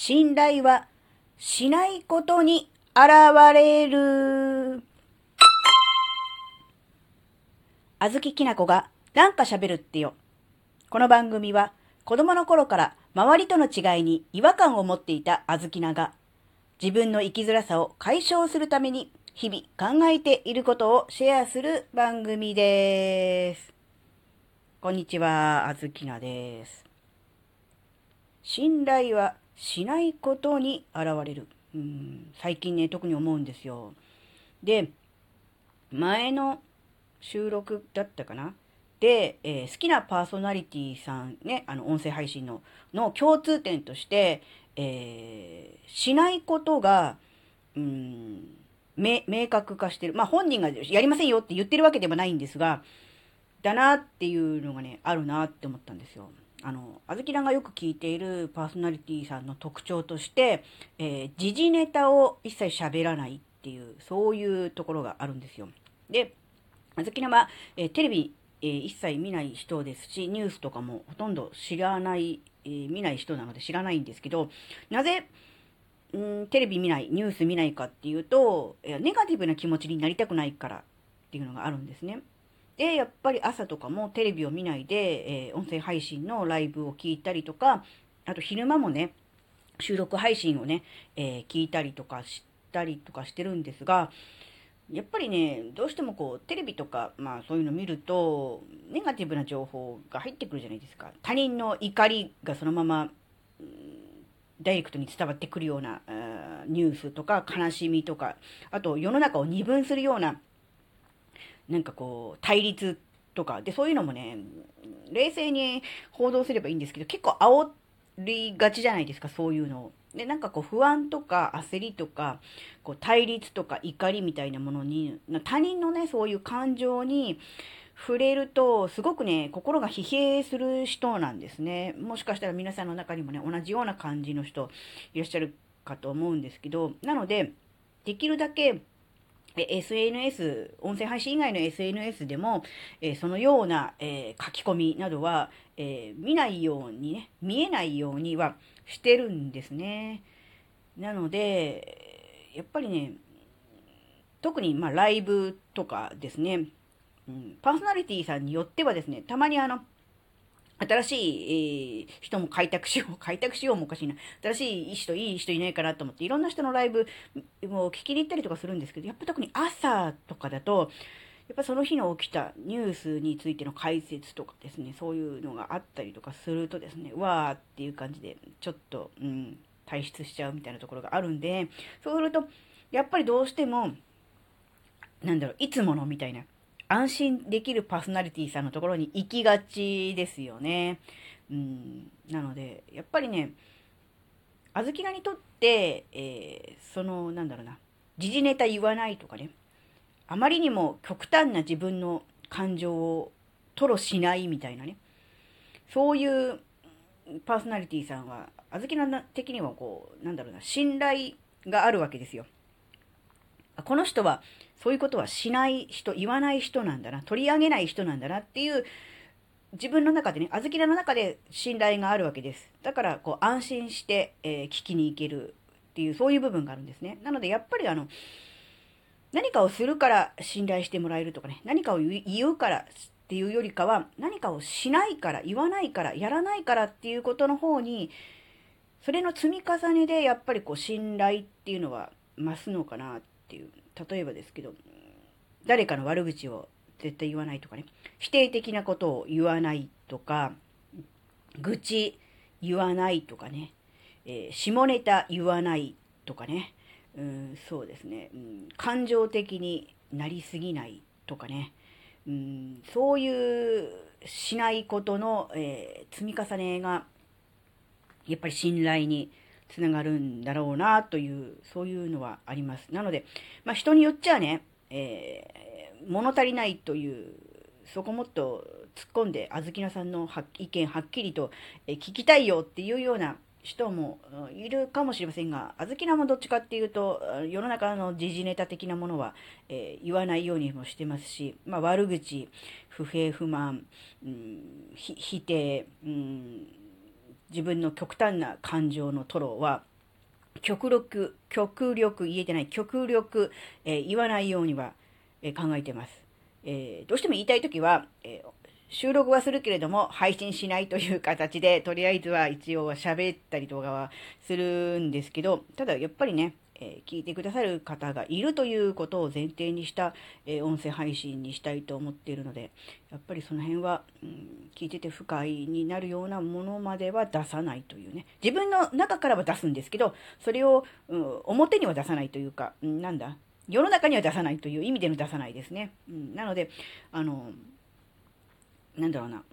信頼はしないことに現れる。あずききなこがなんか喋るってよ。この番組は子供の頃から周りとの違いに違和感を持っていたあずきなが自分の生きづらさを解消するために日々考えていることをシェアする番組です。こんにちは、あずきなです。信頼はしないことに現れる。うん、最近ね、特に思うんですよ。で、前の収録だったかな？で、えー、好きなパーソナリティさんね、あの、音声配信の、の共通点として、えー、しないことが、うん、明確化してる。まあ本人がやりませんよって言ってるわけでもないんですが、だなっていうのがね、あるなって思ったんですよ。あの、あずきらがよく聞いているパーソナリティさんの特徴として、えー、時事ネタを一切喋らないっていう、そういうところがあるんですよ。で、あずきらは、えー、テレビ、えー、一切見ない人ですし、ニュースとかもほとんど知らない、えー、見ない人なので知らないんですけど、なぜ、んテレビ見ない、ニュース見ないかっていうと、ネガティブな気持ちになりたくないからっていうのがあるんですね。で、やっぱり朝とかもテレビを見ないで、えー、音声配信のライブを聞いたりとか、あと昼間もね、収録配信をね、えー、聞いたりとかしたりとかしてるんですが、やっぱりね、どうしてもこう、テレビとか、まあそういうの見ると、ネガティブな情報が入ってくるじゃないですか。他人の怒りがそのまま、ダイレクトに伝わってくるような、ニュースとか悲しみとか、あと世の中を二分するようななんかこう、対立とか、で、そういうのもね、冷静に報道すればいいんですけど、結構煽りがちじゃないですか、そういうのを。で、なんかこう、不安とか焦りとか、こう、対立とか怒りみたいなものに、他人のね、そういう感情に、触れると、すごくね、心が疲弊する人なんですね。もしかしたら皆さんの中にもね、同じような感じの人いらっしゃるかと思うんですけど、なので、できるだけ SNS、音声配信以外の SNS でも、え、そのような、え、書き込みなどは、え、見ないようにね、見えないようにはしてるんですね。なので、やっぱりね、特にまライブとかですね、うん、パーソナリティさんによってはですね、たまにあの、新しい、えー、人も開拓しよう、開拓しようもおかしいな。新しい人、いい人いないかなと思って、いろんな人のライブも聞きに行ったりとかするんですけど、やっぱ特に朝とかだと、やっぱその日の起きたニュースについての解説とかですね、そういうのがあったりとかするとですね、わーっていう感じで、ちょっと、うん、退出しちゃうみたいなところがあるんで、そうすると、やっぱりどうしても、なんだろう、いつものみたいな安心できるパーソナリティさんのところに行きがちですよね。うん、なので、やっぱりね、あずきらにとって、えー、その、なんだろうな、時事ネタ言わないとかね、あまりにも極端な自分の感情を吐露しないみたいなね、そういうパーソナリティさんは、あずきら的にはこう、なんだろうな、信頼があるわけですよ。この人はそういうことはしない人、言わない人なんだな、取り上げない人なんだなっていう、自分の中でね、あずきの中で信頼があるわけです。だから、こう、安心して、えー、聞きに行けるっていう、そういう部分があるんですね。なので、やっぱりあの、何かをするから信頼してもらえるとかね、何かを言うからっていうよりかは、何かをしないから、言わないから、やらないからっていうことの方に、それの積み重ねで、やっぱりこう、信頼っていうのは増すのかなっていう。例えばですけど、誰かの悪口を絶対言わないとかね、否定的なことを言わないとか、愚痴言わないとかね、えー、下ネタ言わないとかね、うん、そうですね、うん、感情的になりすぎないとかね、うん、そういうしないことの、えー、積み重ねが、やっぱり信頼につながるんだろうなという、そういうのはあります。なので、まあ人によっちゃね、えー、物足りないという、そこもっと突っ込んで、あずきなさんの意見はっきりと、え聞きたいよっていうような人もいるかもしれませんが、あずきなもどっちかっていうと、世の中の時事ネタ的なものは、えー、言わないようにもしてますし、まあ、悪口、不平不満、うん、否定、うん自分の極端な感情のトロは極力、極力言えてない、極力、えー、言わないようには、えー、考えてます。えー、どうしても言いたい時は、え収録はするけれども、配信しないという形で、とりあえずは一応は喋ったりとかはするんですけど、ただやっぱりね、え聞いてくださる方がいるということを前提にした、え音声配信にしたいと思っているので、やっぱりその辺は、うん、聞いてて不快になるようなものまでは出さないというね。自分の中からは出すんですけど、それを、うん、表には出さないというか、うん、なんだ、世の中には出さないという意味での出さないですね。うん、なので、あの、なんだろうな、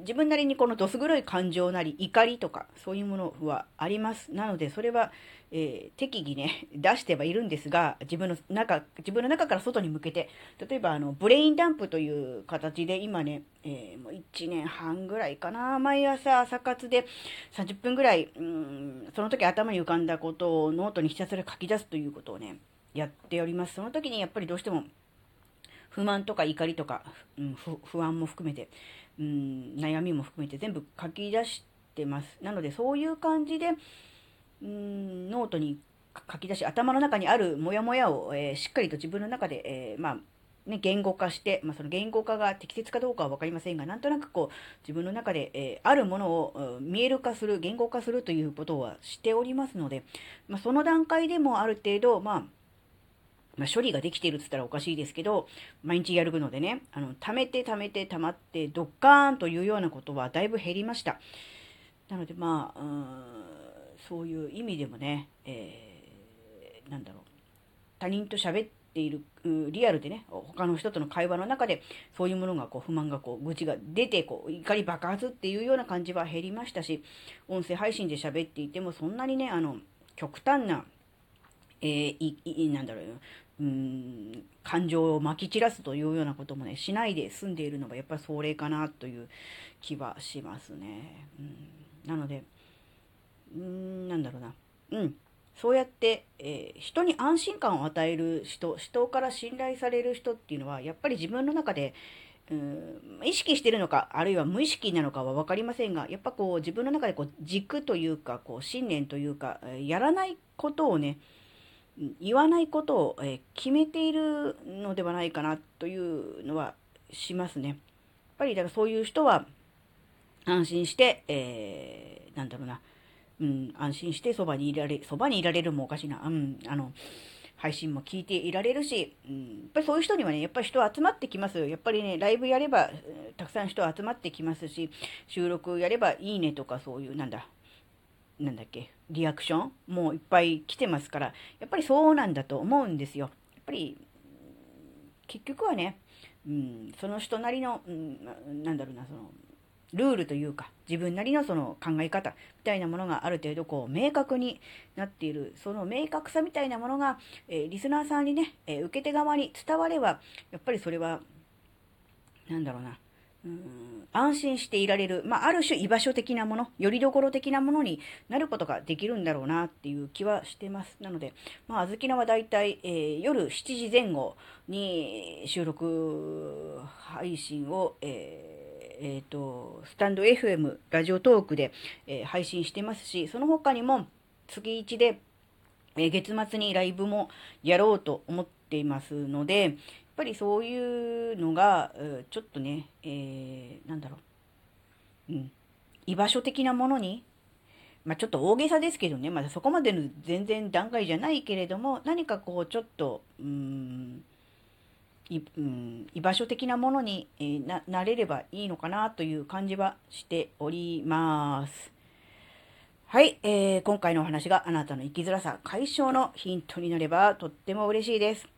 自分なりにこのどす黒い感情なり怒りとかそういうものはあります。なのでそれは、えー、適宜ね、出してはいるんですが、自分の中、自分の中から外に向けて、例えばあの、ブレインダンプという形で今ね、えー、もう1年半ぐらいかな、毎朝朝活で30分ぐらい、うん、その時頭に浮かんだことをノートにひたすら書き出すということをね、やっております。その時にやっぱりどうしても不満とか怒りとか、うん、不安も含めて、うん、悩みも含めて全部書き出してます。なのでそういう感じで、うん、ノートに書き出し、頭の中にあるモヤモヤを、えー、しっかりと自分の中で、えー、まあ、ね、言語化して、まあ、その言語化が適切かどうかは分かりませんが、なんとなくこう、自分の中で、えー、あるものを見える化する、言語化するということはしておりますので、まあ、その段階でもある程度、まあ、まあ、処理ができているって言ったらおかしいですけど、毎日やるのでね、あの、貯めて貯めて貯まって、ドッカーンというようなことはだいぶ減りました。なので、まあ、そういう意味でもね、えー、なんだろう、他人と喋っている、リアルでね、他の人との会話の中で、そういうものがこう、不満がこう、愚痴が出て、こう、怒り爆発っていうような感じは減りましたし、音声配信で喋っていても、そんなにね、あの、極端な、えー、い、い、なんだろう、うん、感情をまき散らすというようなこともね、しないで済んでいるのがやっぱりそれかなという気はしますね。うん、なので、うん、なんだろうな。うん。そうやって、えー、人に安心感を与える人、人から信頼される人っていうのは、やっぱり自分の中で、うん、意識してるのか、あるいは無意識なのかは分かりませんが、やっぱこう自分の中でこう軸というか、こう信念というか、やらないことをね、言わないことを、え決めているのではないかなというのはしますね。やっぱりだからそういう人は安心して、えー、なんだろうな、うん、安心してそばにいられ、そばにいられるもおかしいな、うん、あの、配信も聞いていられるし、うん、やっぱりそういう人にはね、やっぱり人集まってきます。やっぱりね、ライブやれば、たくさん人集まってきますし、収録やればいいねとかそういう、なんだ、なんだっけ、リアクション？もういっぱい来てますから、やっぱりそうなんだと思うんですよ。やっぱり、結局はね、うん、その人なりの、うん、なんだろうな、その、ルールというか、自分なりのその考え方みたいなものがある程度こう明確になっている、その明確さみたいなものが、えー、リスナーさんにね、えー、受け手側に伝われば、やっぱりそれは、なんだろうな、安心していられる、まあ、ある種居場所的なもの、よりどころ的なものになることができるんだろうなっていう気はしてます。なので、まあ、あずきなはだいたい、えー、夜7時前後に収録配信を、えーえーと、スタンド FM、ラジオトークで、えー、配信してますし、その他にも月1で、え、月末にライブもやろうと思っていますので、ぱりそういうのが、ちょっとね、えー、なんだろう、うん、居場所的なものに、まあ、ちょっと大げさですけどね、まだそこまでの全然段階じゃないけれども、何かこう、ちょっと、うん、いうん、居場所的なものに、え、ななれればいいのかなという感じはしております。はい、えー、今回のお話があなたの生きづらさ解消のヒントになればとっても嬉しいです。